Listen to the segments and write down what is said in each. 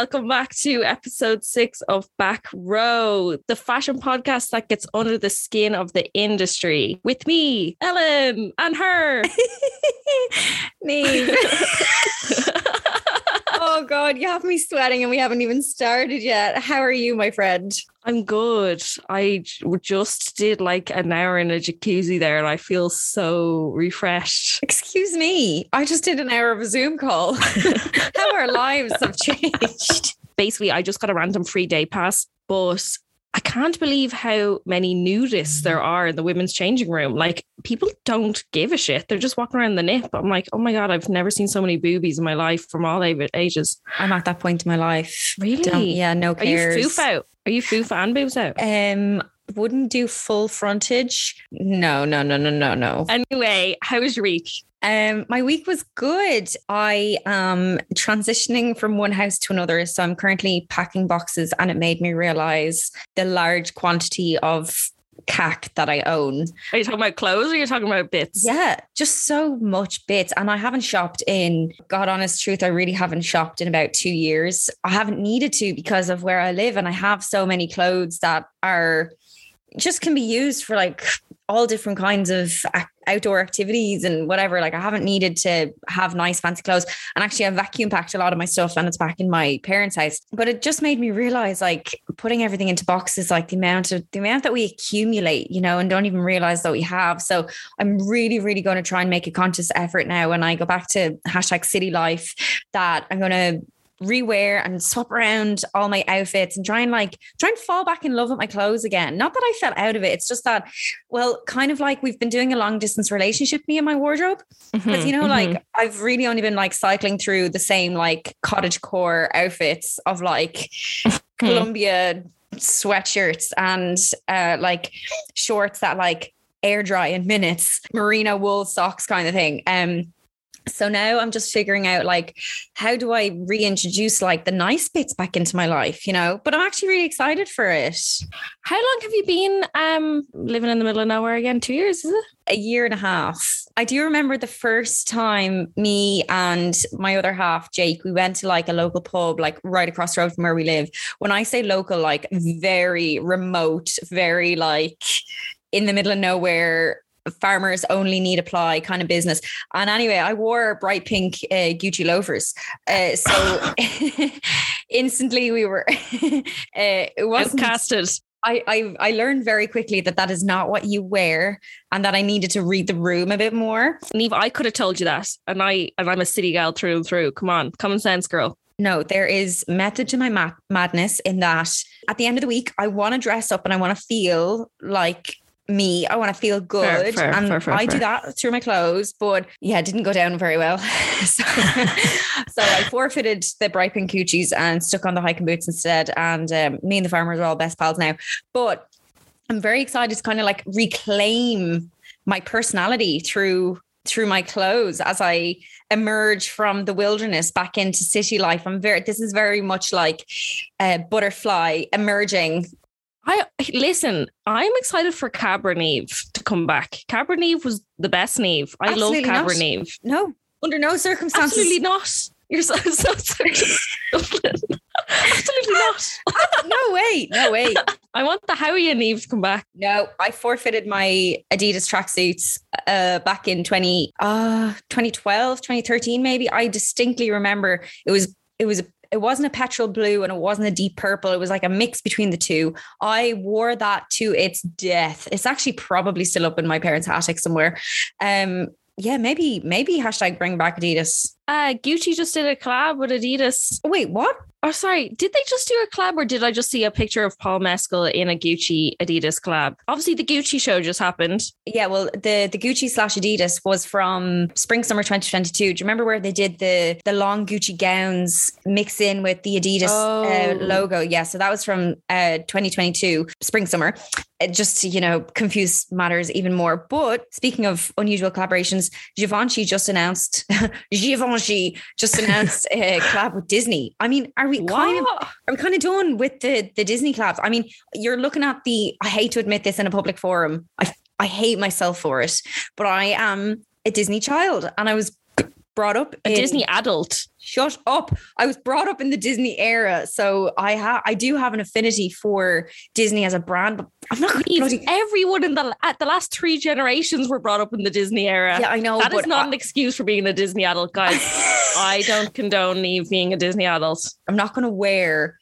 Welcome back to episode six of Back Row, the fashion podcast that gets under the skin of the industry with me, Ellen, and her. me. oh, God, you have me sweating and we haven't even started yet. How are you, my friend? I'm good. I just did like an hour in a jacuzzi there and I feel so refreshed. Excuse me. I just did an hour of a Zoom call. How our lives have changed. Basically, I just got a random free day pass, but I can't believe how many nudists there are in the women's changing room. Like people don't give a shit. They're just walking around the nip. I'm like, oh my God, I've never seen so many boobies in my life from all ages. I'm at that point in my life. Really? Don't- yeah, no cares. Are you foof out? Are you foof and boobs out? Um, wouldn't do full frontage. No, no, no, no, no, no. Anyway, how was your week? Um, my week was good. I am transitioning from one house to another. So I'm currently packing boxes, and it made me realize the large quantity of cack that I own. Are you talking about clothes or are you talking about bits? Yeah, just so much bits. And I haven't shopped in, God honest truth, I really haven't shopped in about two years. I haven't needed to because of where I live. And I have so many clothes that are just can be used for like all different kinds of outdoor activities and whatever. Like I haven't needed to have nice fancy clothes. And actually I've vacuum packed a lot of my stuff and it's back in my parents' house. But it just made me realize like putting everything into boxes, like the amount of the amount that we accumulate, you know, and don't even realize that we have. So I'm really, really going to try and make a conscious effort now when I go back to hashtag city life that I'm going to rewear and swap around all my outfits and try and like try and fall back in love with my clothes again. Not that I fell out of it. It's just that, well, kind of like we've been doing a long distance relationship, me and my wardrobe. Because you know, like I've really only been like cycling through the same like cottage core outfits of like Columbia sweatshirts and uh like shorts that like air dry in minutes, merino wool socks kind of thing. Um so now I'm just figuring out like how do I reintroduce like the nice bits back into my life, you know? But I'm actually really excited for it. How long have you been um living in the middle of nowhere again? Two years, is it? A year and a half. I do remember the first time me and my other half, Jake, we went to like a local pub, like right across the road from where we live. When I say local, like very remote, very like in the middle of nowhere, farmers only need apply kind of business. And anyway, I wore bright pink uh, Gucci loafers. Uh, so instantly we were, uh, it wasn't casted. I, I I learned very quickly that that is not what you wear, and that I needed to read the room a bit more. Niamh, I could have told you that. And I and I'm a city gal through and through. Come on, common sense, girl. No, there is method to my mad- madness in that at the end of the week, I want to dress up and I want to feel like me. I want to feel good. fair, and fair, fair, I do that through my clothes. But yeah, it didn't go down very well. so, so I forfeited the bright pink Gucci's and stuck on the hiking boots instead. And um, me and the farmers are all best pals now. But I'm very excited to kind of like reclaim my personality through through my clothes as I emerge from the wilderness back into city life. I'm very this is very much like a butterfly emerging. I listen, I'm excited for Cabra Niamh to come back. Cabra Niamh was the best Niamh. I Absolutely love Cabra not. Niamh. No, under no circumstances. Absolutely not. You're so so sorry. Absolutely not. no way. No way. I want the Howie and Niamh to come back. No, I forfeited my Adidas tracksuits uh, back in 20, uh, 2012, 2013, maybe. I distinctly remember it was, it was, it wasn't a petrol blue and it wasn't a deep purple. It was like a mix between the two. I wore that to its death. It's actually probably still up in my parents' attic somewhere. Um, yeah, maybe, maybe hashtag bring back Adidas. Uh, Gucci just did a collab with Adidas. Wait, what? Oh, sorry. Did they just do a collab or did I just see a picture of Paul Mescal in a Gucci Adidas collab? Obviously, the Gucci show just happened. Yeah, well, the the Gucci slash Adidas was from spring summer 2022. Do you remember where they did the the long Gucci gowns mix in with the Adidas Oh. uh, logo? Yeah, so that was from uh, 2022 spring summer. Uh, Just to you know confuse matters even more. But speaking of unusual collaborations, Givenchy just announced Givenchy just announced a collab with Disney. I mean, are we kind of What? I'm kind of done with the the Disney collabs. I mean, you're looking at the. I hate to admit this in a public forum. I I hate myself for it, but I am a Disney child, and I was brought up A in- Disney adult. Shut up! I was brought up in the Disney era, so I have I do have an affinity for Disney as a brand. But I'm not bloody. Everyone in the at the last three generations were brought up in the Disney era. Yeah, I know. that is not I- an excuse for being a Disney adult, guys. I don't condone Eve being a Disney adult. I'm not going to wear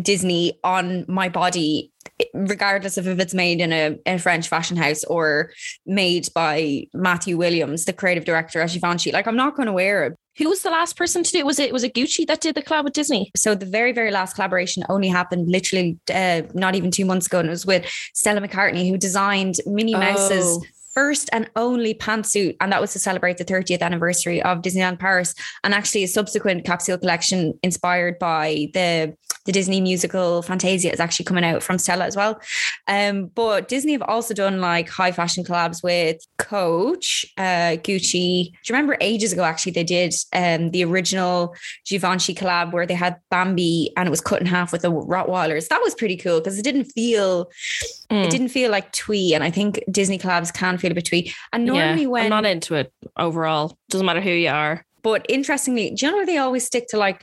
Disney on my body, regardless of if it's made in a, a French fashion house or made by Matthew Williams, the creative director at Givenchy. Like, I'm not going to wear it. Who was the last person to do it? Was it was it Gucci that did the collab with Disney? So the very, very last collaboration only happened literally uh, not even two months ago, and it was with Stella McCartney, who designed Minnie Mouse's Oh. first and only pantsuit, and that was to celebrate the 30th anniversary of Disneyland Paris. And actually, a subsequent capsule collection inspired by the the Disney musical Fantasia is actually coming out from Stella as well. Um, but Disney have also done like high fashion collabs with Coach, uh, Gucci. Do you remember ages ago? Actually, they did um, the original Givenchy collab where they had Bambi and it was cut in half with the Rottweilers. That was pretty cool because it didn't feel Mm. it didn't feel like twee, and I think Disney collabs can feel a bit twee. And normally yeah, when I'm not into it overall. Doesn't matter who you are. but interestingly, do you know where they always stick to like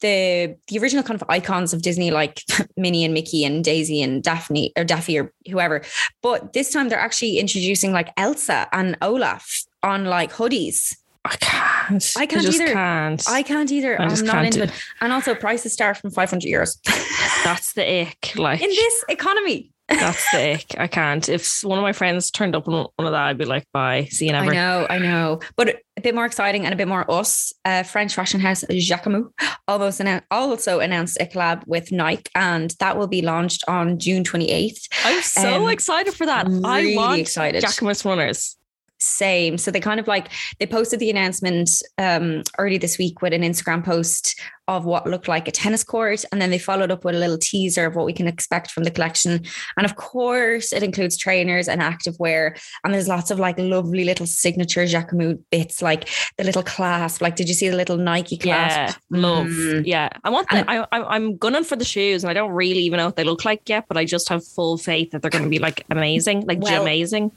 the the original kind of icons of Disney, like Minnie and Mickey and Daisy and Daphne or Daffy or whoever. But this time they're actually introducing like Elsa and Olaf on like hoodies. I can't. I can't just either. Can't. I can't either. I I'm just not into do- it. And also prices start from 500 euros That's the ick. Like in this economy. That's the ick. I can't. If one of my friends turned up on one of that, I'd be like, bye. See you never. I know, I know. But a bit more exciting and a bit more us. Uh, French fashion house Jacquemus almost annou- also announced a collab with Nike, and that will be launched on June 28th. I'm so Um, excited for that. I really want excited. Jacquemus runners. Same. So they kind of like they posted the announcement um, early this week with an Instagram post of what looked like a tennis court, and then they followed up with a little teaser of what we can expect from the collection. And of course, it includes trainers and activewear, and there's lots of like lovely little signature Jacquemus bits, like the little clasp. Like, did you see the little Nike clasp? Yeah, love. Mm. Yeah, I want. I, I, I'm gunning for the shoes, and I don't really even know what they look like yet. But I just have full faith that they're going to be like amazing, like Well, amazing.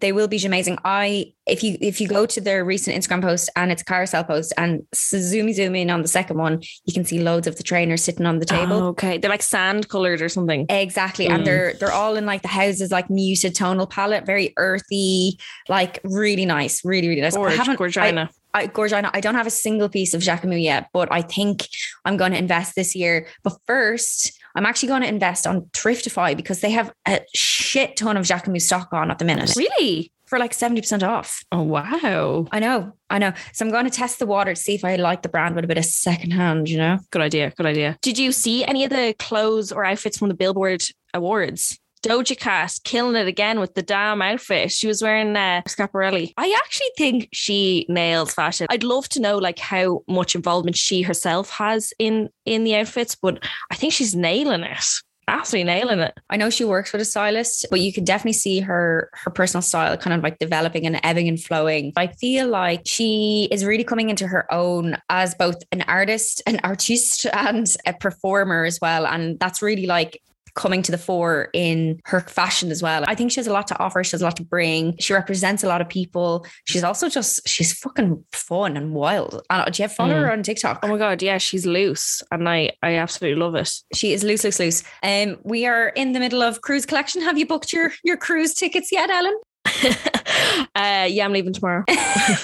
They will be amazing. I if you if you go to their recent Instagram post and it's a carousel post and zoom zoom in on the second one, you can see loads of the trainers sitting on the table. Oh, okay, they're like sand colored or something. Exactly. Mm. And they're they're all in like the houses like muted tonal palette, very earthy, like really nice, really, really nice. Gorge, I haven't Gorgina. I, Gorgina, I don't have a single piece of Jacquemus yet, but I think I'm going to invest this year. But first, I'm actually going to invest on Thriftify because they have a shit ton of Jacquemus stock on at the minute really? for like 70% off. Oh wow, I know, I know. So I'm going to test the water to see if I like the brand with a bit of secondhand, you know? good idea. Good idea. Did you see any of the clothes or outfits from the Billboard Awards? Doja Cat killing it again with the damn outfit. She was wearing uh, Schiaparelli. I actually think she nails fashion. I'd love to know like how much involvement she herself has in in the outfits, but I think she's nailing it. Absolutely nailing it. I know she works with a stylist, but you can definitely see her her personal style kind of like developing and ebbing and flowing. I feel like she is really coming into her own as both an artist, an artiste, and a performer as well. And that's really like coming to the fore in her fashion as well. I think she has a lot to offer. She has a lot to bring. She represents a lot of people. She's also just she's fucking fun and wild. And do you have follow her on TikTok? Oh my god, yeah, she's loose, and I I absolutely love it. She is loose, loose, loose. Um, we are in the middle of cruise collection. Have you booked your your cruise tickets yet, Ellen? uh, yeah, I'm leaving tomorrow.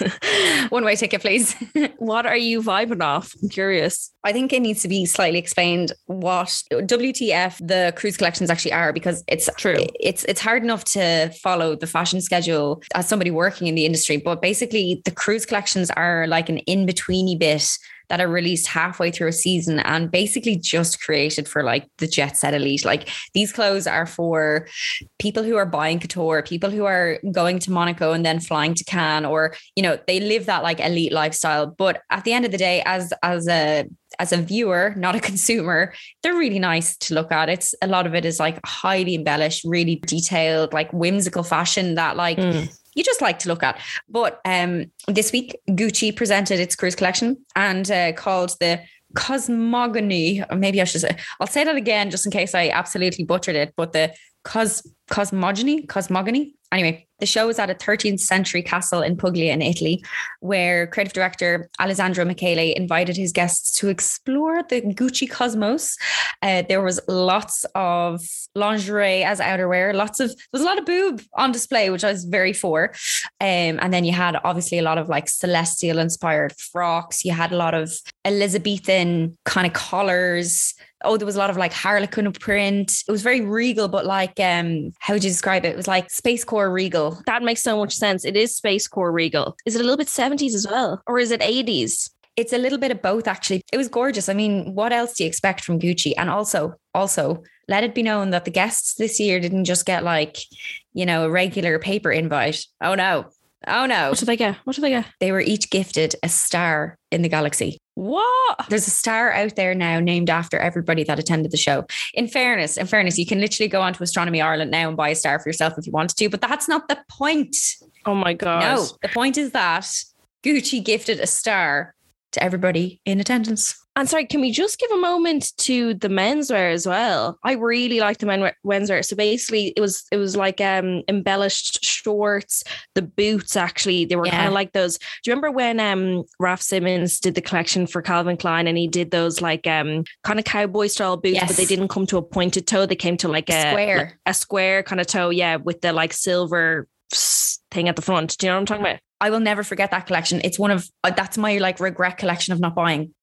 One way ticket, please. what are you vibing off? I'm curious. I think it needs to be slightly explained what WTF the cruise collections actually are because it's True. It's it's hard enough to follow the fashion schedule as somebody working in the industry, but basically the cruise collections are like an in betweeny bit that are released halfway through a season and basically just created for like the jet set elite. Like these clothes are for people who are buying couture, people who are going to Monaco and then flying to Cannes, or you know, they live that like elite lifestyle. But at the end of the day, as as a as a viewer, not a consumer, they're really nice to look at. It's a lot of it is like highly embellished, really detailed, like whimsical fashion that like Mm. You just like to look at. But um, this week, Gucci presented its cruise collection and uh, called the Cosmogony. Or maybe I should say, I'll say that again just in case I absolutely butchered it. But the cos cosmogony, cosmogony. Anyway, the show is at a 13th century castle in Puglia in Italy, where creative director Alessandro Michele invited his guests to explore the Gucci cosmos. Uh, there was lots of lingerie as outerwear, lots of there was a lot of boob on display, which I was very for. Um, and then you had obviously a lot of like celestial inspired frocks. You had a lot of Elizabethan kind of collars oh, there was a lot of like harlequin print. It was very regal, but like um, how would you describe it? It was like space core regal. That makes so much sense. It is space core regal. Is it a little bit 70s as well? Or is it 80s? It's a little bit of both actually. It was gorgeous. I mean, what else do you expect from Gucci? And also, also let it be known that the guests this year didn't just get like, you know, a regular paper invite. Oh no. Oh no. What did they get? What did they get? They were each gifted a star in the galaxy. What? There's a star out there now named after everybody that attended the show. In fairness, in fairness, you can literally go onto Astronomy Ireland now and buy a star for yourself if you wanted to, but that's not the point. Oh my god. No, the point is that Gucci gifted a star to everybody in attendance. And sorry, can we just give a moment to the menswear as well? I really like the men menswear. So basically, it was it was like um embellished shorts, the boots. Actually, they were Yeah. kind of like those. Do you remember when um Raf Simons did the collection for Calvin Klein and he did those like um kind of cowboy style boots, but they didn't come to a pointed toe. They came to like a Square. a square kind of toe, yeah, with the like silver thing at the front. Do you know what I'm talking about? I will never forget that collection. It's one of uh, that's my like regret collection of not buying.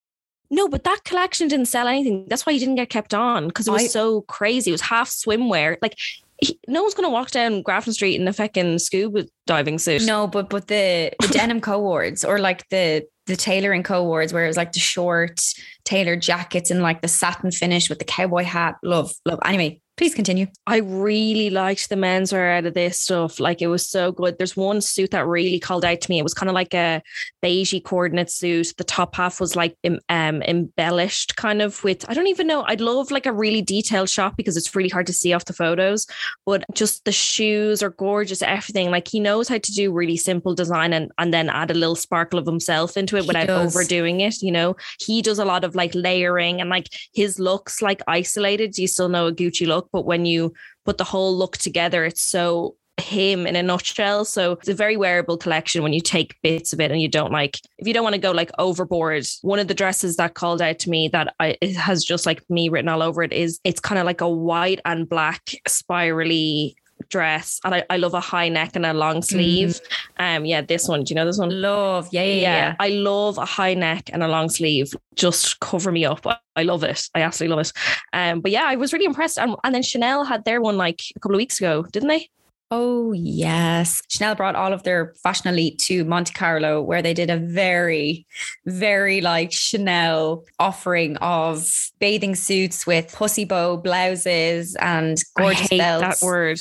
No, but that collection didn't sell anything. That's why he didn't get kept on because it was I- so crazy. It was half swimwear. Like he, no one's going to walk down Grafton Street in a fucking scuba diving suit. No, but but the the denim co-ords or like the the tailoring co-ords where it was like the short tailored jackets and like the satin finish with the cowboy hat. Love, love. Anyway, please continue. I really liked the menswear out of this stuff. Like it was so good. There's one suit that really called out to me. It was kind of like a beigey coordinate suit. The top half was like um, embellished, kind of with I don't even know. I'd love like a really detailed shot because it's really hard to see off the photos. But just the shoes are gorgeous. Everything like he knows how to do really simple design and and then add a little sparkle of himself into it He without does. overdoing it. You know, he does a lot of like layering and like his looks like isolated. Do you still know a Gucci look, but when you put the whole look together, it's so him in a nutshell. So it's a very wearable collection when you take bits of it and you don't like if you don't want to go like overboard. One of the dresses that called out to me that I it has just like me written all over it is it's kind of like a white and black spirally dress. And I, I love a high neck and a long sleeve. Um yeah, this one. Do you know this one? Love, yeah, yeah, yeah. I love a high neck and a long sleeve. Just cover me up. I- I love it. I absolutely love it. Um, but yeah, I was really impressed. And, and then Chanel had their one like a couple of weeks ago, didn't they? Oh yes, Chanel brought all of their fashion elite to Monte Carlo, where they did a very, very like Chanel offering of bathing suits with pussy bow blouses and gorgeous I hate belts. that word.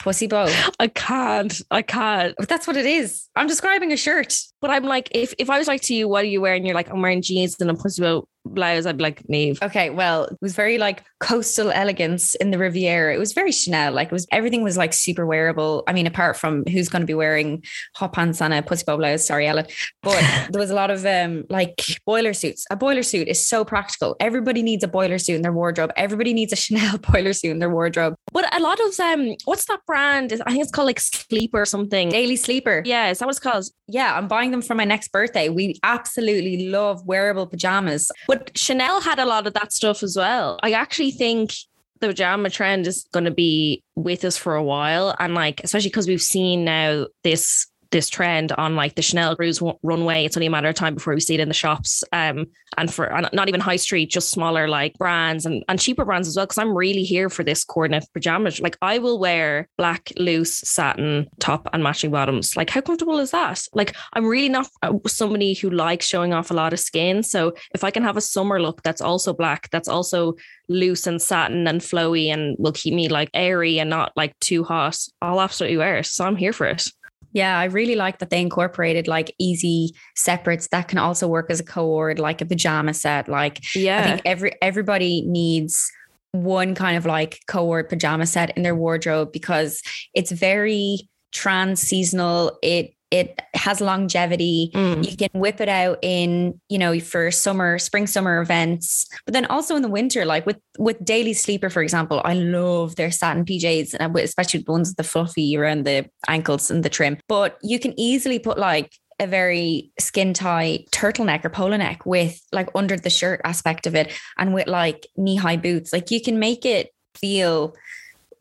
Pussy bow. I can't. I can't. But that's what it is. I'm describing a shirt. But I'm like, if, if I was like to you, what are you wearing? You're like, I'm wearing jeans and a pussy bow blouse. I'd be like, Niamh. Okay, well, it was very like coastal elegance in the Riviera. It was very Chanel. Like it was everything was like super wearable. I mean, apart from who's going to be wearing hot pants and a pussy bow blouse. Sorry, Ellen. But there was a lot of um like boiler suits. A boiler suit is so practical. Everybody needs a boiler suit in their wardrobe. Everybody needs a Chanel boiler suit in their wardrobe. But a lot of um, what's that brand? I think it's called like Sleep or something. Daily sleeper. Yeah, is that what it's called? Yeah, I'm buying them for my next birthday. We absolutely love wearable pajamas. But Chanel had a lot of that stuff as well. I actually think the pajama trend is going to be with us for a while, and like especially because we've seen now this this trend on like the Chanel cruise runway. It's only a matter of time before we see it in the shops, um, and for and not even high street, just smaller like brands and and cheaper brands as well. Because I'm really here for this coordinate pajamas. Like I will wear black loose satin top and matching bottoms. Like how comfortable is that? Like I'm really not uh, somebody who likes showing off a lot of skin. So if I can have a summer look that's also black, that's also loose and satin and flowy and will keep me like airy and not like too hot, I'll absolutely wear it. So I'm here for it. Yeah, I really like that they incorporated like easy separates that can also work as a co-ord, like a pajama set. Like Yeah. I think every everybody needs one kind of like co-ord pajama set in their wardrobe because it's very trans seasonal. It it has longevity. Mm. You can whip it out in, you know, for summer, spring, summer events, but then also in the winter, like with with Daily Sleeper, for example, I love their satin PJs, and especially the ones with the fluffy around the ankles and the trim. But you can easily put like a very skin tight turtleneck or polo neck with like under the shirt aspect of it and with like knee high boots. Like you can make it feel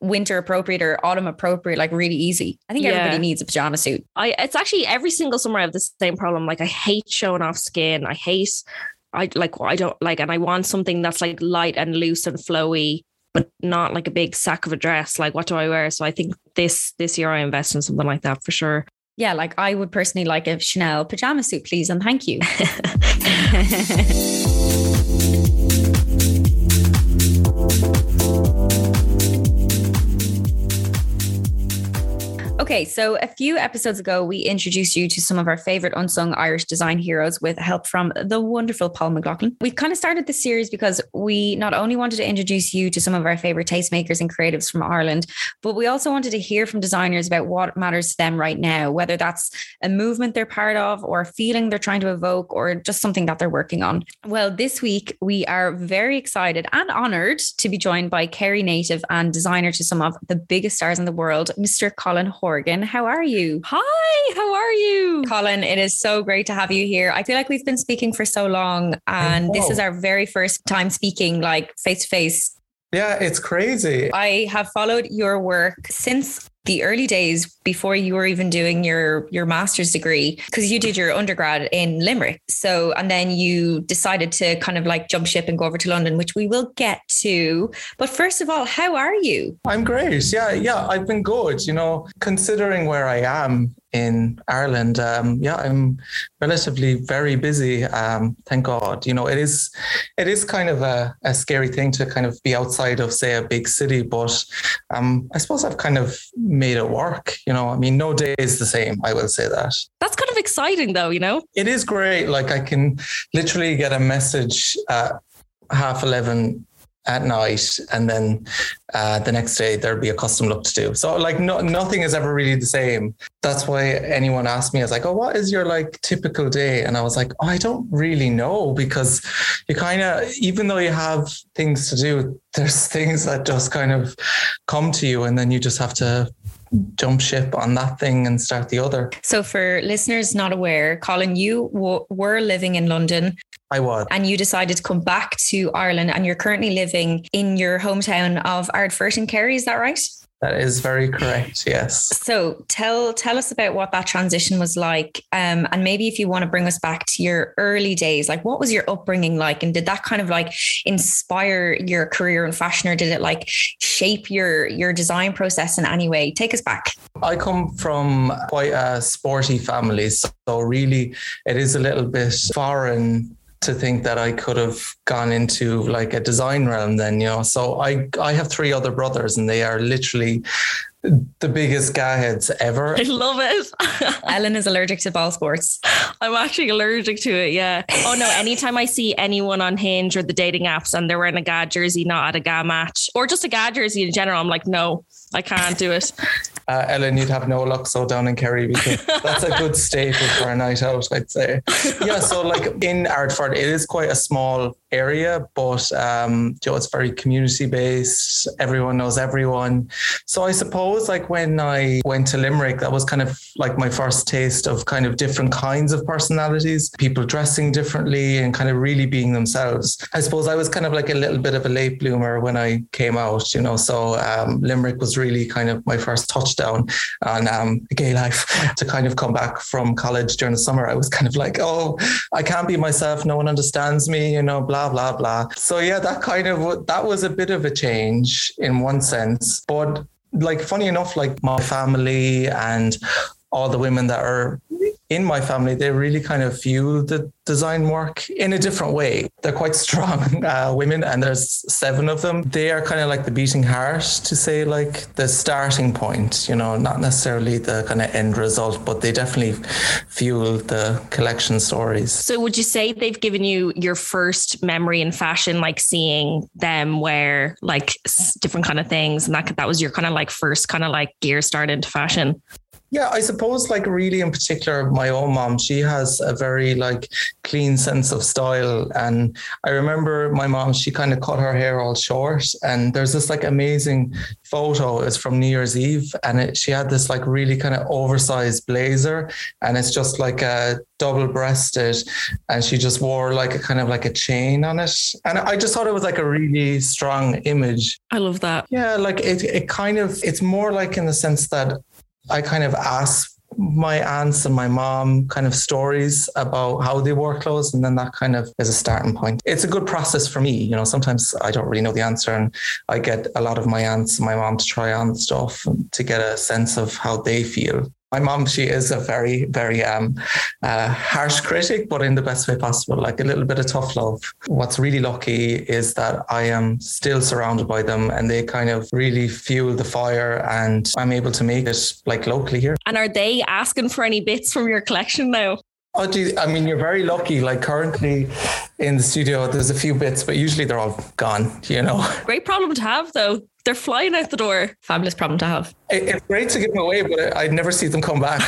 winter appropriate or autumn appropriate like really easy. I think Yeah. everybody needs a pajama suit. I it's actually every single summer I have the same problem. Like I hate showing off skin. I hate I like I don't like and I want something that's like light and loose and flowy, but not like a big sack of a dress. Like what do I wear? So I think this this year I invest in something like that for sure. Yeah, like I would personally like a Chanel pajama suit, please, and thank you. Okay, so a few episodes ago, we introduced you to some of our favorite unsung Irish design heroes with help from the wonderful Paul McLaughlin. We kind of started this series because we not only wanted to introduce you to some of our favorite tastemakers and creatives from Ireland, but we also wanted to hear from designers about what matters to them right now, whether that's a movement they're part of or a feeling they're trying to evoke or just something that they're working on. Well, this week we are very excited and honored to be joined by Kerry native and designer to some of the biggest stars in the world, Mr. Colin Horgan. How are you? Hi, how are you? Colin, it is so great to have you here. I feel like we've been speaking for so long, and this is our very first time speaking like face to face. Yeah, it's crazy. I have followed your work since the early days before you were even doing your your master's degree because you did your undergrad in Limerick. So and then you decided to kind of like jump ship and go over to London, which we will get to. But first of all, how are you? I'm great. Yeah, yeah, I've been good. You know, considering where I am in Ireland, um, yeah, I'm relatively very busy. Um, thank God. You know, it is, it is kind of a, a scary thing to kind of be outside of, say, a big city, but um, I suppose I've kind of made it work. You know, I mean, no day is the same. I will say that. That's kind of exciting though, you know? It is great. Like I can literally get a message at half 11 at night and then uh, the next day there'll be a custom look to do. So like no, nothing is ever really the same. That's why anyone asked me, I was like, oh, what is your like typical day? And I was like, oh, I don't really know because you kind of, even though you have things to do, there's things that just kind of come to you and then you just have to jump ship on that thing and start the other. So for listeners not aware, Colin, you w- were living in London I was. and you decided to come back to Ireland and you're currently living in your hometown of Ardfert in Kerry, is that right? That is very correct. Yes. So tell tell us about what that transition was like, um, and maybe if you want to bring us back to your early days, like what was your upbringing like, and did that kind of like inspire your career in fashion, or did it like shape your your design process in any way? Take us back. I come from quite a sporty family, so really it is a little bit foreign to think that I could have gone into like a design realm then, you know. So I I have three other brothers and they are literally the biggest GAA heads ever. I love it. Ellen is allergic to ball sports. I'm actually allergic to it. Yeah. Oh no. Anytime I see anyone on Hinge or the dating apps and they're wearing a GAA jersey, not at a GAA match, or just a GAA jersey in general, I'm like, no, I can't do it. Uh, Ellen, you'd have no luck so down in Kerry because that's a good staple for a night out, I'd say. Yeah, so like in Ardfert, it is quite a small area, but um, you know, it's very community based. Everyone knows everyone. So I suppose like when I went to Limerick, that was kind of like my first taste of kind of different kinds of personalities, people dressing differently and kind of really being themselves. I suppose I was kind of like a little bit of a late bloomer when I came out, you know. So um, Limerick was really kind of my first touchdown on um, gay life. to kind of come back from college during the summer, I was kind of like, oh, I can't be myself. No one understands me, you know, blah blah blah. So yeah, that kind of that was a bit of a change in one sense, but like funny enough, like my family and all the women that are in my family, they really kind of view the design work in a different way. They're quite strong uh, women, and there's seven of them. They are kind of like the beating heart to say, like the starting point, you know, not necessarily the kind of end result, but they definitely fuel the collection stories. So would you say they've given you your first memory in fashion, like seeing them wear like different kind of things, and that that was your kind of like first kind of like gear start into fashion? Yeah, I suppose like really in particular, my own mom, she has a very like clean sense of style. And I remember my mom, she kind of cut her hair all short. And there's this like amazing photo. It's from New Year's Eve. And it, she had this like really kind of oversized blazer. And it's just like a double breasted. And she just wore like a kind of like a chain on it. And I just thought it was like a really strong image. I love that. Yeah, like it, it kind of, it's more like in the sense that I kind of ask my aunts and my mom kind of stories about how they wore clothes and then that kind of is a starting point. It's a good process for me you know sometimes i don't really know the answer and i get a lot of my aunts and my mom to try on stuff to get a sense of how they feel my mom, she is a very, very um, uh, harsh critic, but in the best way possible, like a little bit of tough love. What's really lucky is that I am still surrounded by them and they kind of really fuel the fire and I'm able to make it like locally here. And are they asking for any bits from your collection now? Oh, geez. I mean, you're very lucky. Like currently in the studio, there's a few bits, but usually they're all gone, you know? Great problem to have, though. They're flying out the door. Fabulous problem to have. It's great to give them away, but I'd never see them come back.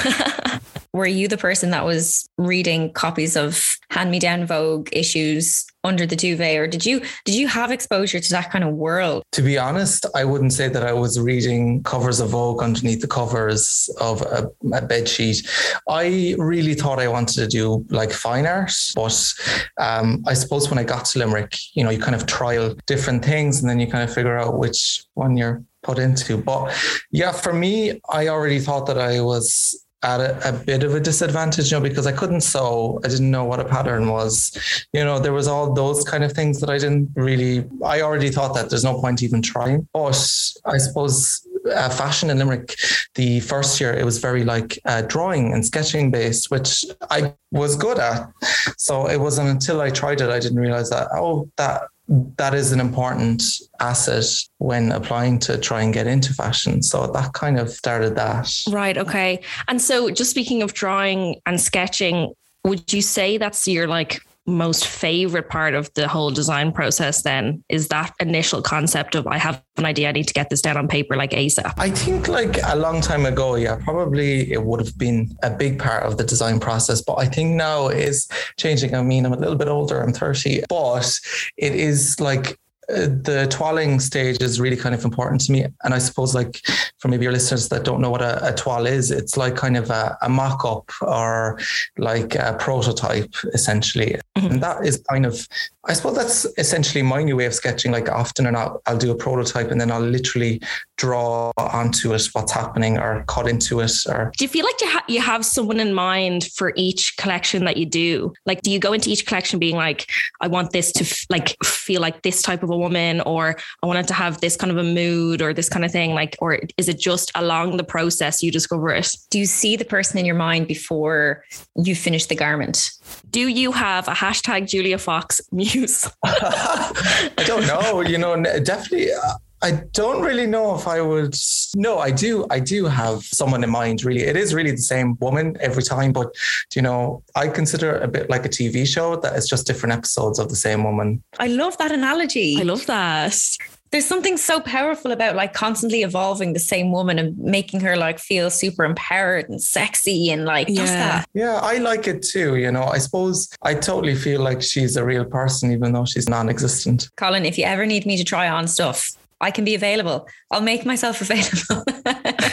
Were you the person that was reading copies of hand-me-down Vogue issues under the duvet, or did you did you have exposure to that kind of world? To be honest, I wouldn't say that I was reading covers of Vogue underneath the covers of a, a bed sheet. I really thought I wanted to do like fine art, but um, I suppose when I got to Limerick, you know, you kind of trial different things, and then you kind of figure out which one you're put into. But yeah, for me, I already thought that I was at a, a, bit of a disadvantage, you know, because I couldn't sew. I didn't know what a pattern was. You know, there was all those kind of things that I didn't really. I already thought that there's no point even trying. But I suppose uh, fashion in Limerick, the first year it was very like uh, drawing and sketching based, which I was good at. So it wasn't until I tried it I didn't realize that oh that that is an important asset when applying to try and get into fashion. So that kind of started that. Right. Okay. And so, just speaking of drawing and sketching, would you say that's your like most favorite part of the whole design process then is that initial concept of I have an idea, I need to get this down on paper like ASAP? I think like a long time ago, yeah, probably it would have been a big part of the design process. But I think now is changing. I mean, I'm a little bit older, I'm 30, but it is like the toiling stage is really kind of important to me. And I suppose, like, for maybe your listeners that don't know what a, a toile is, it's like kind of a, a mock up or like a prototype, essentially. Mm-hmm. And that is kind of I suppose that's essentially my new way of sketching. Like often or not, I'll do a prototype and then I'll literally draw onto it what's happening or cut into it. Or do you feel like you ha- you have someone in mind for each collection that you do? Like, do you go into each collection being like, I want this to f- like feel like this type of a woman, or I want it to have this kind of a mood or this kind of thing? Like, or is it just along the process you discover it? Do you see the person in your mind before you finish the garment? Do you have a hashtag Julia Fox muse? I don't know. You know, definitely. Uh, I don't really know if I would. No, I do. I do have someone in mind. Really, it is really the same woman every time. But you know, I consider it a bit like a TV show that is just different episodes of the same woman. I love that analogy. I love that there's something so powerful about like constantly evolving the same woman and making her like feel super empowered and sexy and like yeah. that. Yeah, I like it too. You know, I suppose I totally feel like she's a real person, even though she's non existent. Colin, if you ever need me to try on stuff, I can be available. I'll make myself available.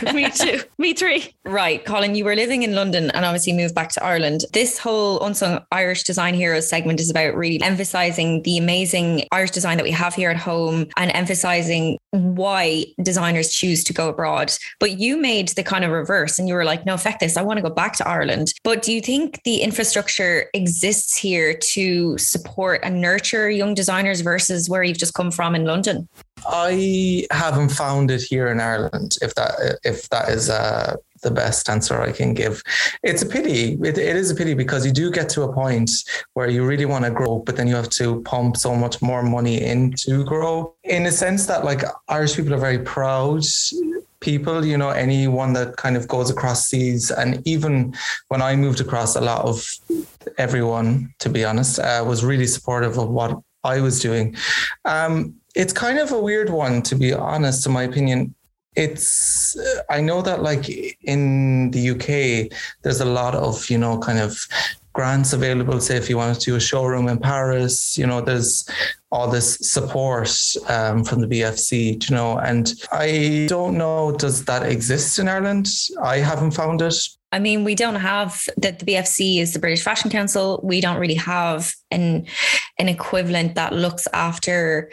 Me too. Me three. Right. Colin, you were living in London and obviously moved back to Ireland. This whole Unsung Irish Design Heroes segment is about really emphasizing the amazing Irish design that we have here at home and emphasizing why designers choose to go abroad. But you made the kind of reverse and you were like, no, fuck this. I want to go back to Ireland. But do you think the infrastructure exists here to support and nurture young designers versus where you've just come from in London? I haven't found it here in Ireland. If that if that is uh, the best answer I can give, it's a pity. It, it is a pity because you do get to a point where you really want to grow, but then you have to pump so much more money in to grow. In a sense that like Irish people are very proud people you know anyone that kind of goes across seas and even when i moved across a lot of everyone to be honest uh, was really supportive of what i was doing um, it's kind of a weird one, to be honest, in my opinion. it's i know that like in the uk there's a lot of you know kind of grants available say if you wanted to do a showroom in paris you know there's all this support um, from the bfc you know and i don't know does that exist in ireland i haven't found it I mean, we don't have that the BFC is the British Fashion Council. We don't really have an an equivalent that looks after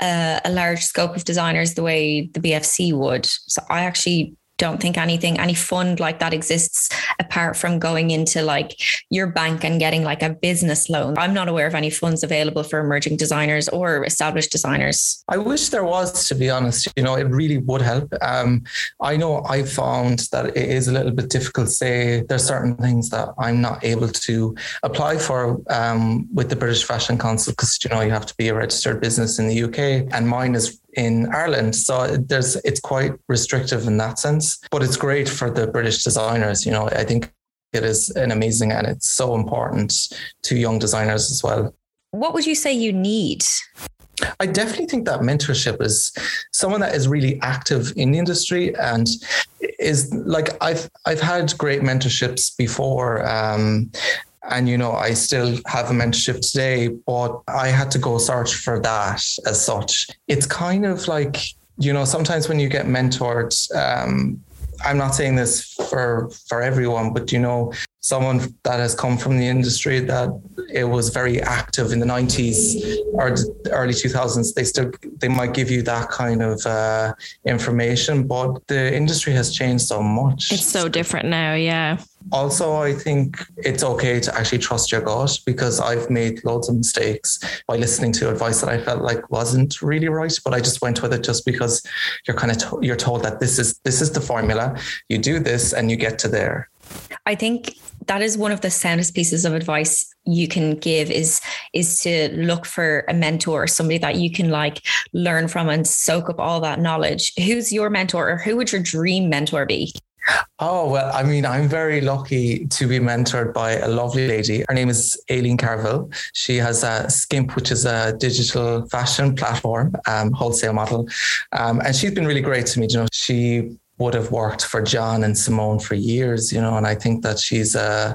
a, a large scope of designers the way the BFC would. So I actually don't think anything, any fund like that exists apart from going into like your bank and getting like a business loan. I'm not aware of any funds available for emerging designers or established designers. I wish there was, to be honest. You know, it really would help. Um, I know I found that it is a little bit difficult. Say there's certain things that I'm not able to apply for um, with the British Fashion Council because you know you have to be a registered business in the UK, and mine is in Ireland. So there's it's quite restrictive in that sense, but it's great for the British designers. You know, I think it is an amazing and it's so important to young designers as well. What would you say you need? I definitely think that mentorship is someone that is really active in the industry and is like I've I've had great mentorships before. Um, and, you know, I still have a mentorship today, but I had to go search for that as such. It's kind of like, you know, sometimes when you get mentored, um, I'm not saying this for for everyone, but you know, someone that has come from the industry that it was very active in the 90s or early 2000s they still they might give you that kind of uh, information but the industry has changed so much. It's so different now yeah. Also i think it's okay to actually trust your gut because i've made loads of mistakes by listening to advice that i felt like wasn't really right but i just went with it just because you're kind of to- you're told that this is this is the formula. You do this and you get to there I think that is one of the soundest pieces of advice you can give is is to look for a mentor, somebody that you can like learn from and soak up all that knowledge. Who's your mentor or who would your dream mentor be? Oh, well, I mean, I'm very lucky to be mentored by a lovely lady. Her name is Aileen Carville. She has a Skimp, which is a digital fashion platform, um, wholesale model. Um, and she's been really great to me. You know, she would have worked for John and Simone for years, you know, and I think that she's uh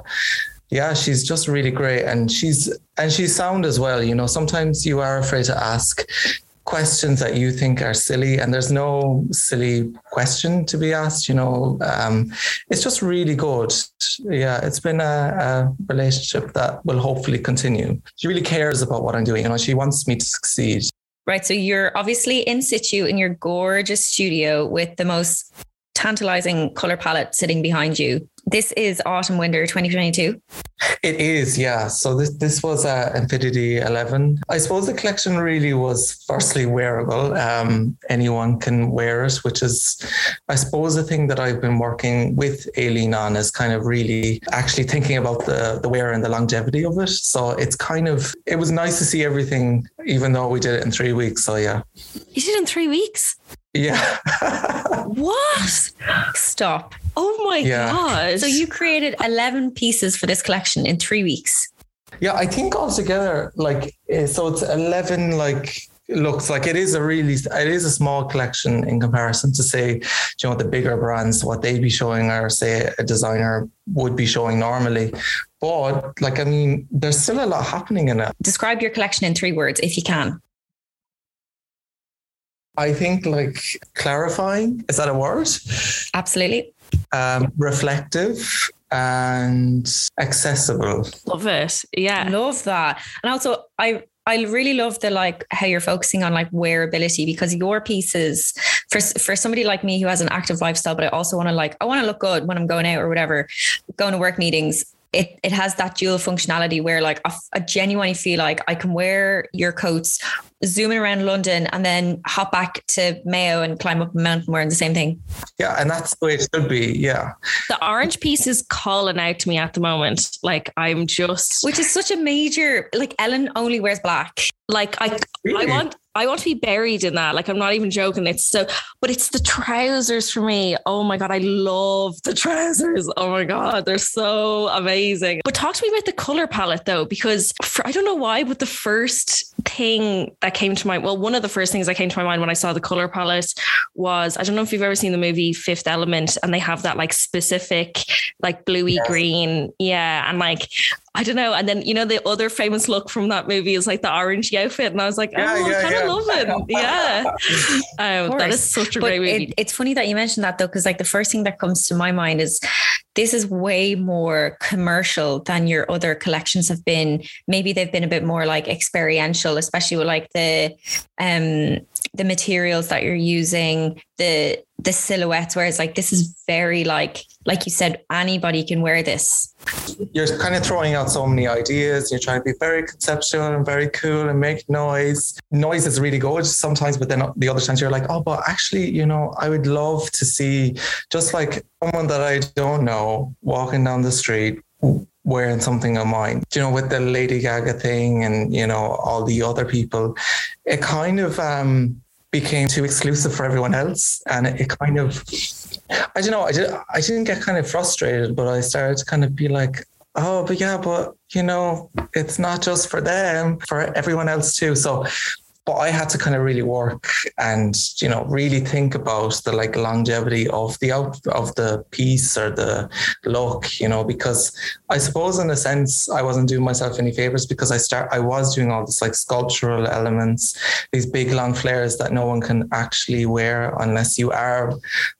yeah, she's just really great. And she's and she's sound as well, you know. Sometimes you are afraid to ask questions that you think are silly and there's no silly question to be asked you know. Um, it's just really good. Yeah it's been a, a, relationship that will hopefully continue. She really cares about what i'm doing you know. She wants me to succeed. Right so you're obviously in situ in your gorgeous studio with the most tantalizing color palette sitting behind you. This is autumn winter 2022. It is, yeah. So this this was a Infinity 11. I suppose the collection really was firstly wearable. Um, anyone can wear it, which is, I suppose, the thing that I've been working with Aileen on is kind of really actually thinking about the the wear and the longevity of it. So it's kind of it was nice to see everything, even though we did it in three weeks. So yeah, you did it in three weeks. Yeah. what? Stop. Oh my yeah. god. So you created 11 pieces for this collection in 3 weeks. Yeah, I think altogether like eh, so it's 11 like looks like it is a really it is a small collection in comparison to say you know the bigger brands what they'd be showing or say a designer would be showing normally but like i mean there's still a lot happening in it describe your collection in three words if you can I think like clarifying, is that a word? Absolutely. Um, reflective and accessible. Love it. Yeah. Love that. And also I I really love the like how you're focusing on like wearability because your pieces for for somebody like me who has an active lifestyle, but I also want to like I want to look good when I'm going out or whatever, going to work meetings it it has that dual functionality where like I, I genuinely feel like I can wear your coats, zooming around London, and then hop back to Mayo and climb up a mountain wearing the same thing. Yeah, and that's the way it should be. Yeah, the orange piece is calling out to me at the moment. Like I'm just, which is such a major. Like Ellen only wears black. Like I, really? I want I want to be buried in that. Like I'm not even joking. It's so, but it's the trousers for me. Oh my god, I love the trousers. Oh my god, they're so amazing. But talk to me about the color palette though, because for, I don't know why, but the first thing that came to mind, well, one of the first things that came to my mind when I saw the color palette was I don't know if you've ever seen the movie Fifth Element, and they have that like specific, like bluey yes. green, yeah, and like I don't know. And then you know the other famous look from that movie is like the orange outfit, and I was like, oh, yeah, yeah, I kind of yeah. love it. Yeah, um, that is such a but great movie. It, it's funny that you mentioned that though, because like the first thing that comes to my mind is this is way more commercial than your other collections have been. Maybe they've been a bit more like experiential, especially with like the um the materials that you're using, the the silhouettes, whereas like this is very like like you said, anybody can wear this. You're kind of throwing out so many ideas. You're trying to be very conceptual and very cool and make noise. Noise is really good sometimes, but then the other times you're like, oh, but actually, you know, I would love to see just like someone that I don't know walking down the street wearing something of mine. You know, with the Lady Gaga thing and, you know, all the other people, it kind of um became too exclusive for everyone else. And it, it kind of, I don't know, I, did, I didn't get kind of frustrated, but I started to kind of be like, oh, but yeah, but you know, it's not just for them, for everyone else too. So but I had to kind of really work and you know really think about the like longevity of the out of the piece or the look, you know, because I suppose in a sense I wasn't doing myself any favors because I start I was doing all this like sculptural elements, these big long flares that no one can actually wear unless you are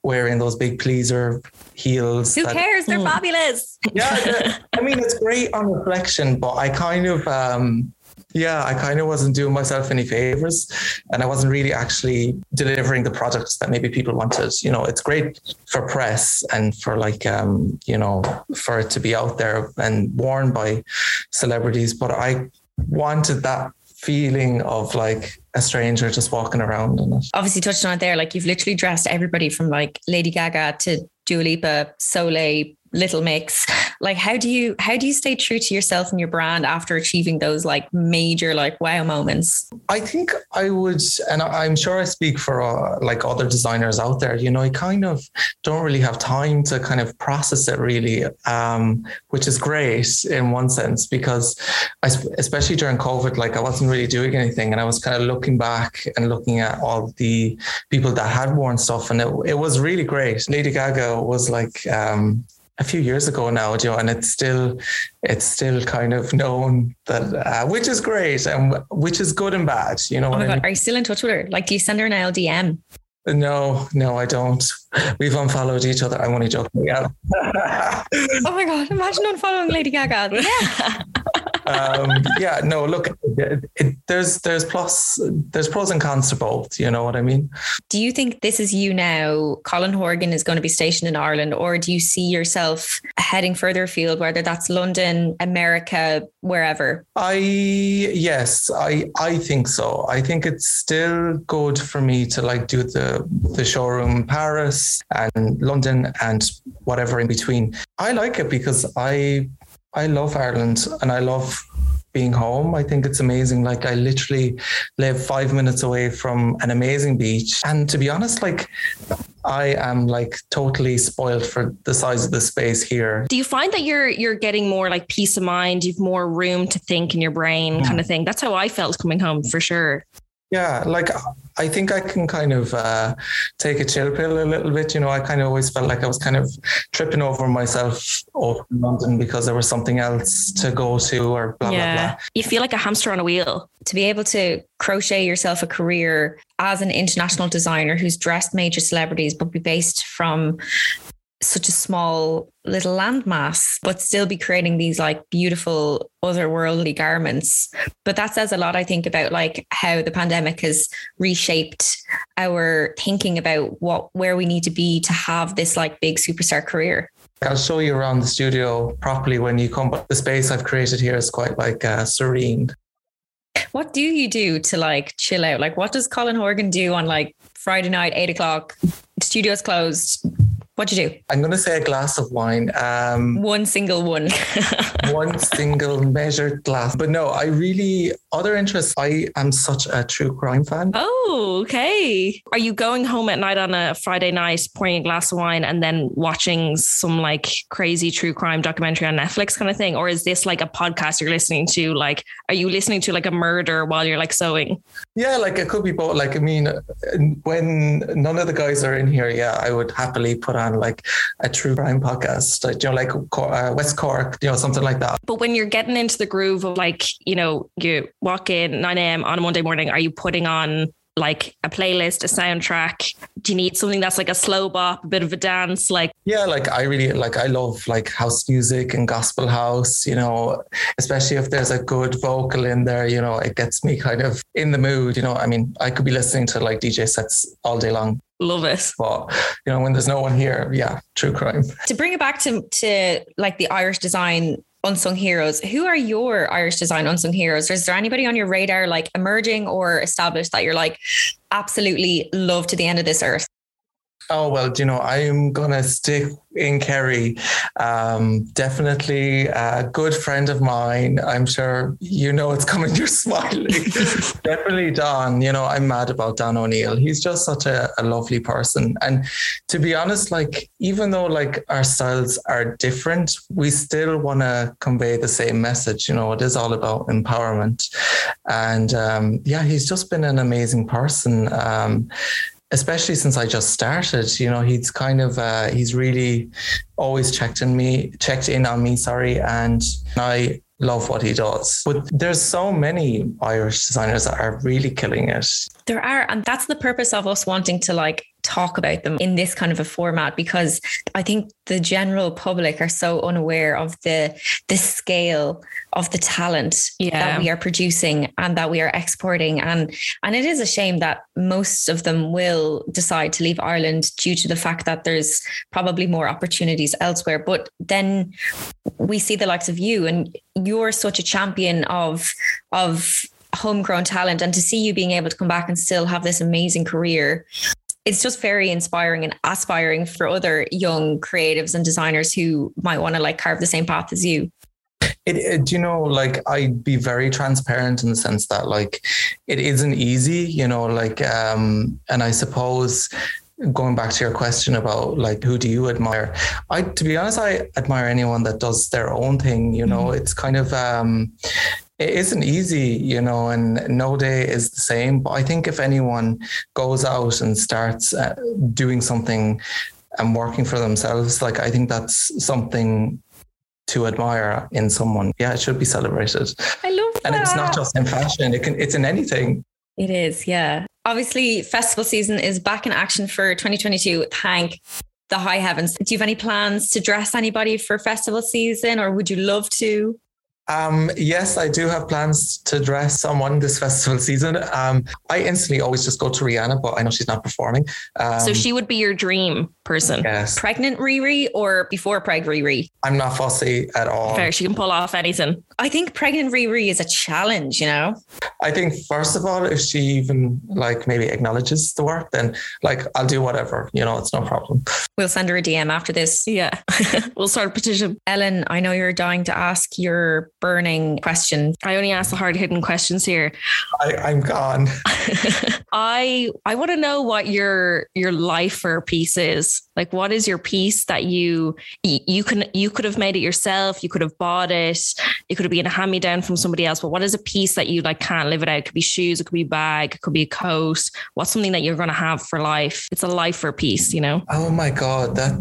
wearing those big pleaser heels. Who that, cares? They're mm. fabulous. Yeah, I mean it's great on reflection, but I kind of um yeah, I kind of wasn't doing myself any favors and I wasn't really actually delivering the products that maybe people wanted. You know, it's great for press and for like, um, you know, for it to be out there and worn by celebrities. But I wanted that feeling of like a stranger just walking around in it. Obviously, touched on it there, like you've literally dressed everybody from like Lady Gaga to Dua Lipa, Soleil, Little Mix. Like, how do you how do you stay true to yourself and your brand after achieving those like major like wow moments? I think I would, and I'm sure I speak for uh, like other designers out there. You know, I kind of don't really have time to kind of process it really, um, which is great in one sense because I, especially during COVID, like I wasn't really doing anything, and I was kind of looking back and looking at all the people that had worn stuff, and it, it was really great. Lady Gaga was like um, a few years ago now, Joe, and it's still it's still kind of known that uh, which is great and which is good and bad. You know. Oh my god, I mean? are you still in touch with her? Like, do you send her an LDM? No, no, I don't. We've unfollowed each other. I'm only joking. Yeah. oh my god! Imagine unfollowing Lady Gaga. Yeah um, yeah, no, look, it, it, there's there's plus there's pros and cons to both. You know what I mean? Do you think this is you now? Colin Horgan is going to be stationed in Ireland, or do you see yourself heading further afield, whether that's London, America, wherever? I yes, I I think so. I think it's still good for me to like do the the showroom Paris and London and whatever in between. I like it because I I love Ireland and I love being home. I think it's amazing. Like I literally live five minutes away from an amazing beach. And to be honest, like I am like totally spoiled for the size of the space here. Do you find that you're you're getting more like peace of mind? You've more room to think in your brain, kind of thing. That's how I felt coming home for sure. Yeah, like I think I can kind of uh, take a chill pill a little bit. You know, I kind of always felt like I was kind of tripping over myself over in London because there was something else to go to or blah, yeah. blah, blah. You feel like a hamster on a wheel. To be able to crochet yourself a career as an international designer who's dressed major celebrities, but be based from such a small little landmass, but still be creating these like beautiful otherworldly garments. But that says a lot, I think, about like how the pandemic has reshaped our thinking about what where we need to be to have this like big superstar career. I'll show you around the studio properly when you come. But the space I've created here is quite like uh, serene. What do you do to like chill out? Like, what does Colin Horgan do on like Friday night, eight o'clock? Studio's closed What'd you do? I'm going to say a glass of wine. Um, one single one. one single measured glass. But no, I really, other interests, I am such a true crime fan. Oh, okay. Are you going home at night on a Friday night, pouring a glass of wine, and then watching some like crazy true crime documentary on Netflix kind of thing? Or is this like a podcast you're listening to? Like, are you listening to like a murder while you're like sewing? Yeah, like it could be both. Like, I mean, when none of the guys are in here, yeah, I would happily put on like a true crime podcast, like, you know, like uh, West Cork, you know, something like that. But when you're getting into the groove of like, you know, you walk in 9 a.m. on a Monday morning, are you putting on like a playlist, a soundtrack? Do you need something that's like a slow bop, a bit of a dance? Like yeah, like I really like I love like house music and gospel house, you know, especially if there's a good vocal in there, you know, it gets me kind of in the mood, you know. I mean, I could be listening to like DJ sets all day long. Love it. But you know, when there's no one here, yeah, true crime. To bring it back to to like the Irish design unsung heroes. Who are your Irish design unsung heroes? Is there anybody on your radar, like emerging or established, that you're like absolutely love to the end of this earth? Oh well, you know, I'm gonna stick in Kerry. Um, definitely a good friend of mine. I'm sure you know it's coming. You're smiling. definitely Don. You know, I'm mad about Don O'Neill. He's just such a, a lovely person. And to be honest, like even though like our styles are different, we still want to convey the same message. You know, it is all about empowerment. And um, yeah, he's just been an amazing person. Um, especially since I just started, you know, he's kind of uh, he's really always checked in me, checked in on me, sorry, and I love what he does. But there's so many Irish designers that are really killing it. There are, and that's the purpose of us wanting to like talk about them in this kind of a format because I think the general public are so unaware of the the scale of the talent yeah. that we are producing and that we are exporting. And and it is a shame that most of them will decide to leave Ireland due to the fact that there's probably more opportunities elsewhere. But then we see the likes of you and you're such a champion of of homegrown talent. And to see you being able to come back and still have this amazing career it's just very inspiring and aspiring for other young creatives and designers who might want to like carve the same path as you. It, it, you know like i'd be very transparent in the sense that like it isn't easy you know like um and i suppose going back to your question about like who do you admire i to be honest i admire anyone that does their own thing you know mm-hmm. it's kind of um it isn't easy, you know, and no day is the same. But I think if anyone goes out and starts uh, doing something and working for themselves, like I think that's something to admire in someone. Yeah, it should be celebrated. I love that. And it's not just in fashion; it can it's in anything. It is, yeah. Obviously, festival season is back in action for 2022. Thank the high heavens. Do you have any plans to dress anybody for festival season, or would you love to? Um, yes, I do have plans to dress someone this festival season. Um, I instantly always just go to Rihanna, but I know she's not performing. Um, so she would be your dream person. Yes. Pregnant Riri or before preg Riri? I'm not fussy at all. Fair. She can pull off anything. I think pregnant Riri is a challenge, you know? I think first of all, if she even like maybe acknowledges the work, then like I'll do whatever, you know, it's no problem. We'll send her a DM after this. Yeah. we'll start a petition. Ellen, I know you're dying to ask your burning question. I only ask the hard hitting questions here. I, I'm gone. I I want to know what your your lifer piece is. Like what is your piece that you you can you could have made it yourself, you could have bought it, it could have been a hand me down from somebody else. But what is a piece that you like can't live without? It could be shoes, it could be a bag, it could be a coat. What's something that you're gonna have for life? It's a life lifer piece, you know? Oh my god, that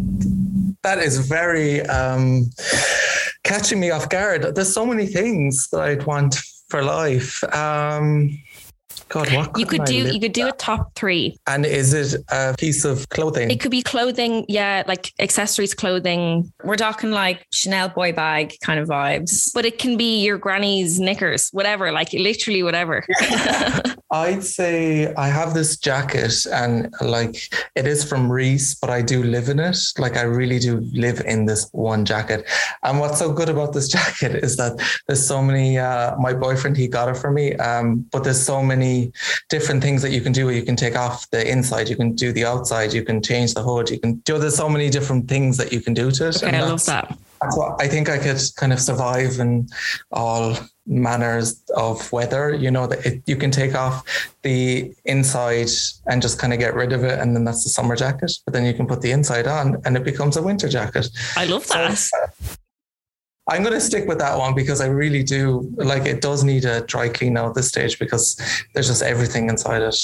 that is very um catching me off guard. There's so many things that I'd want for life. Um, God, what you could do? You could do a top three. And is it a piece of clothing? It could be clothing, yeah, like accessories, clothing. We're talking like Chanel boy bag kind of vibes. But it can be your granny's knickers, whatever, like literally whatever. I'd say I have this jacket and like it is from Reiss, but I do live in it. Like I really do live in this one jacket. And what's so good about this jacket is that there's so many, uh, my boyfriend, he got it for me. Um, but there's so many different things that you can do. You can take off the inside, you can do the outside, you can change the hood, you can do, there's so many different things that you can do to it. Okay, I love that. That's what I think I could kind of survive in all manners of weather. You know that it, you can take off the inside and just kind of get rid of it, and then that's the summer jacket. But then you can put the inside on, and it becomes a winter jacket. I love that. So, I'm going to stick with that one because I really do like it. Does need a dry clean now at this stage because there's just everything inside it.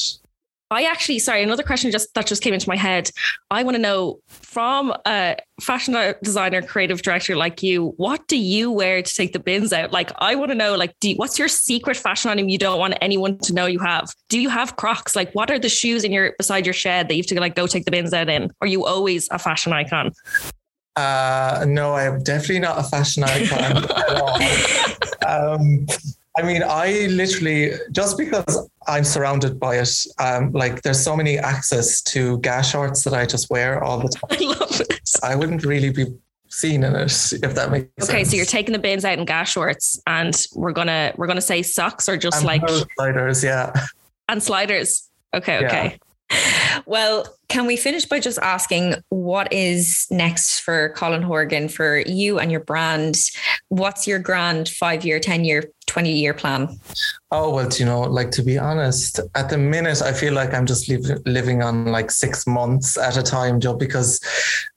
I actually, sorry, another question just that just came into my head. I want to know from a fashion designer, creative director like you, what do you wear to take the bins out? Like, I want to know, like, you, what's your secret fashion item you don't want anyone to know you have? Do you have Crocs? Like, what are the shoes in your beside your shed that you have to like go take the bins out in? Are you always a fashion icon? Uh, no, I am definitely not a fashion icon um, I mean, I literally just because I'm surrounded by it, um, like there's so many access to gas shorts that I just wear all the time. I love it. I wouldn't really be seen in it if that makes okay, sense. Okay, so you're taking the bins out in gas shorts, and we're gonna we're gonna say socks or just and like sliders, yeah, and sliders. Okay, okay. Well, can we finish by just asking what is next for Colin Horgan for you and your brand? What's your grand five year, 10 year, 20 year plan? Oh, well, you know, like to be honest, at the minute, I feel like I'm just living on like six months at a time, Joe, because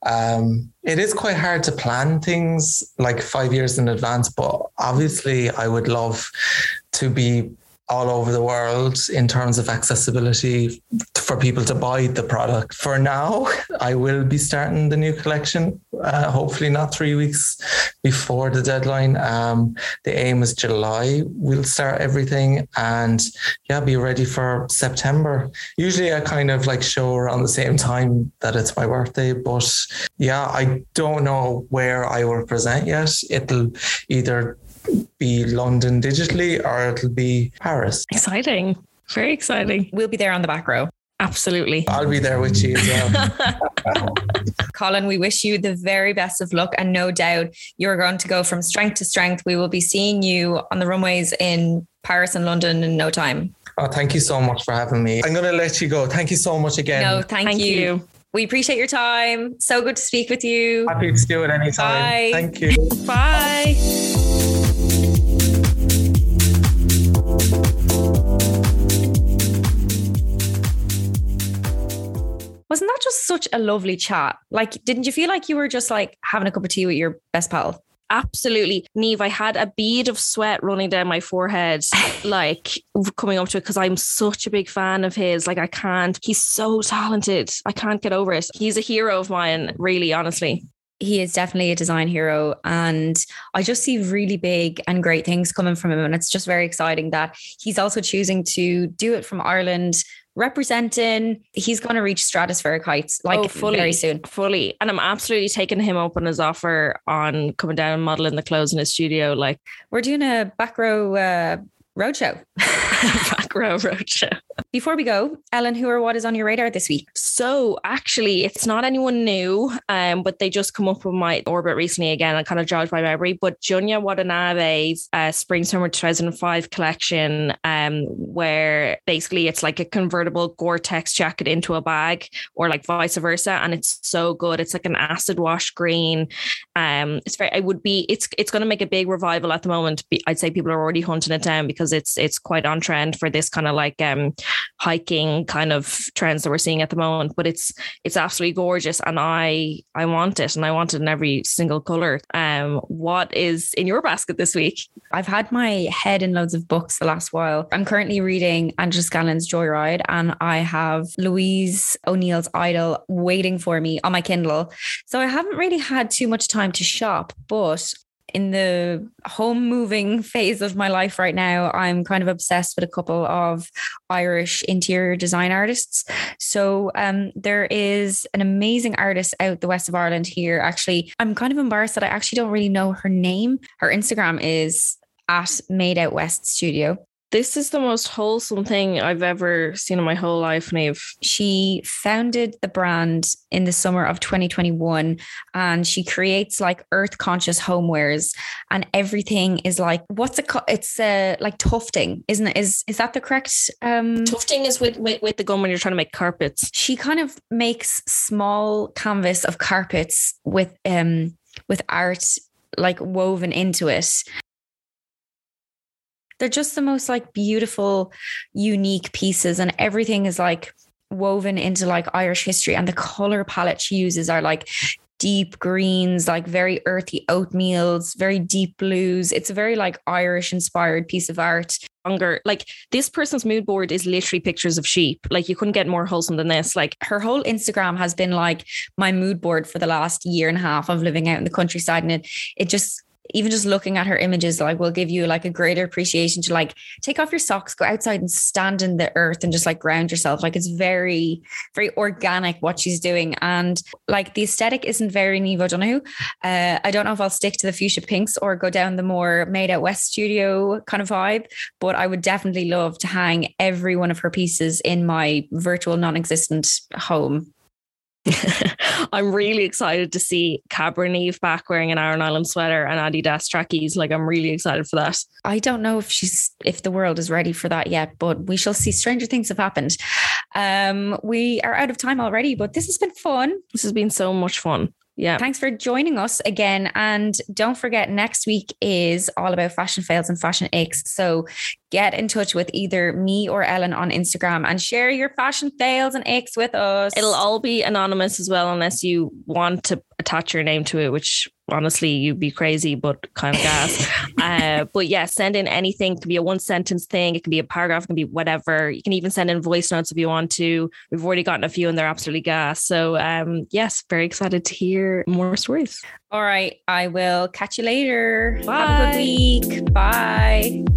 um, it is quite hard to plan things like five years in advance. But obviously, I would love to be all over the world in terms of accessibility for people to buy the product. For now, I will be starting the new collection, uh, hopefully not three weeks before the deadline. Um, the aim is July. We'll start everything and yeah, be ready for September. Usually I kind of like show around the same time that it's my birthday, but yeah, I don't know where I will present yet. It'll either be London digitally or it'll be Paris. Exciting. Very exciting. We'll be there on the back row. Absolutely. I'll be there with you as well. Colin, we wish you the very best of luck. And no doubt you're going to go from strength to strength. We will be seeing you on the runways in Paris and London in no time. Oh, thank you so much for having me. I'm going to let you go. Thank you so much again. No, thank, thank you. you. We appreciate your time. So good to speak with you. Happy to do it anytime. Bye. Thank you. Bye. Wasn't that just such a lovely chat? Like, didn't you feel like you were just like having a cup of tea with your best pal? Absolutely. Niamh, I had a bead of sweat running down my forehead, like coming up to it because I'm such a big fan of his. Like, I can't, he's so talented. I can't get over it. He's a hero of mine, really, honestly he is definitely a design hero and i just see really big and great things coming from him and it's just very exciting that he's also choosing to do it from ireland representing. He's going to reach stratospheric heights like oh, fully, very soon. Fully. And I'm absolutely taking him up on his offer on coming down and modeling the clothes in his studio. Like we're doing a back row uh, roadshow. back row roadshow. Before we go, Ellen, who or what is on your radar this week? So actually, it's not anyone new, um, but they just come up with my orbit recently again. I kind of jogged my memory. But Junya Watanabe's uh, Spring Summer 2005 collection, um, where basically it's like a convertible Gore-Tex jacket into a bag, or like vice versa, and it's so good. It's like an acid wash green. Um, it's very. It would be. It's it's going to make a big revival at the moment. I'd say people are already hunting it down because it's it's quite on trend for this kind of like um hiking kind of trends that we're seeing at the moment. But it's it's absolutely gorgeous, and I I want it, and I want it in every single color. Um, what is in your basket this week? I've had my head in loads of books the last while. I'm currently reading Angela Scanlon's Joyride, and I have Louise O'Neill's Idol waiting for me on my Kindle. So I haven't really had too much time to shop, but in the home moving phase of my life right now, I'm kind of obsessed with a couple of Irish interior design artists. So um, there is an amazing artist out the west of Ireland here. Actually, I'm kind of embarrassed that I actually don't really know her name. Her Instagram is at Made Out West Studio This is the most wholesome thing I've ever seen in my whole life, Niamh. She founded the brand in the summer of 2021 and she creates like earth conscious homewares and everything is like what's it called? It's uh, like tufting, isn't it? Is is that the correct um Tufting is with, with with the gum when you're trying to make carpets. she kind of makes small canvas of carpets with um with art like woven into it they're just the most like beautiful unique pieces and everything is like woven into like irish history and the color palette she uses are like deep greens like very earthy oatmeals very deep blues it's a very like irish inspired piece of art Longer, like this person's mood board is literally pictures of sheep. Like you couldn't get more wholesome than this. Like her whole Instagram has been like my mood board for the last year and a half of living out in the countryside. And it it just even just looking at her images like will give you like a greater appreciation to like take off your socks, go outside and stand in the earth and just like ground yourself. Like it's very, very organic what she's doing. And like the aesthetic isn't very Niamh. Uh, I don't know if I'll stick to the fuchsia pinks or go down the more made out west studio kind of vibe, but I would definitely love to hang every one of her pieces in my virtual non-existent home. I'm really excited to see Cabra Niamh back wearing an Aran Island sweater and Adidas trackies. Like I'm really excited for that. I don't know if she's if the world is ready for that yet, but we shall see. Stranger things have happened. Um, we are out of time already, but this has been fun. This has been so much fun. Yeah. Thanks for joining us again. And don't forget, next week is all about fashion fails and fashion aches. So get in touch with either me or Ellen on Instagram and share your fashion fails and aches with us. It'll all be anonymous as well, unless you want to attach your name to it, which honestly you'd be crazy, but kind of gas. uh, but yeah, send in anything. It can be a one sentence thing. It can be a paragraph. It can be whatever. You can even send in voice notes if you want to. We've already gotten a few and they're absolutely gas. So um, yes, very excited to hear more stories. All right. I will catch you later. Have a Bye. good week. Bye.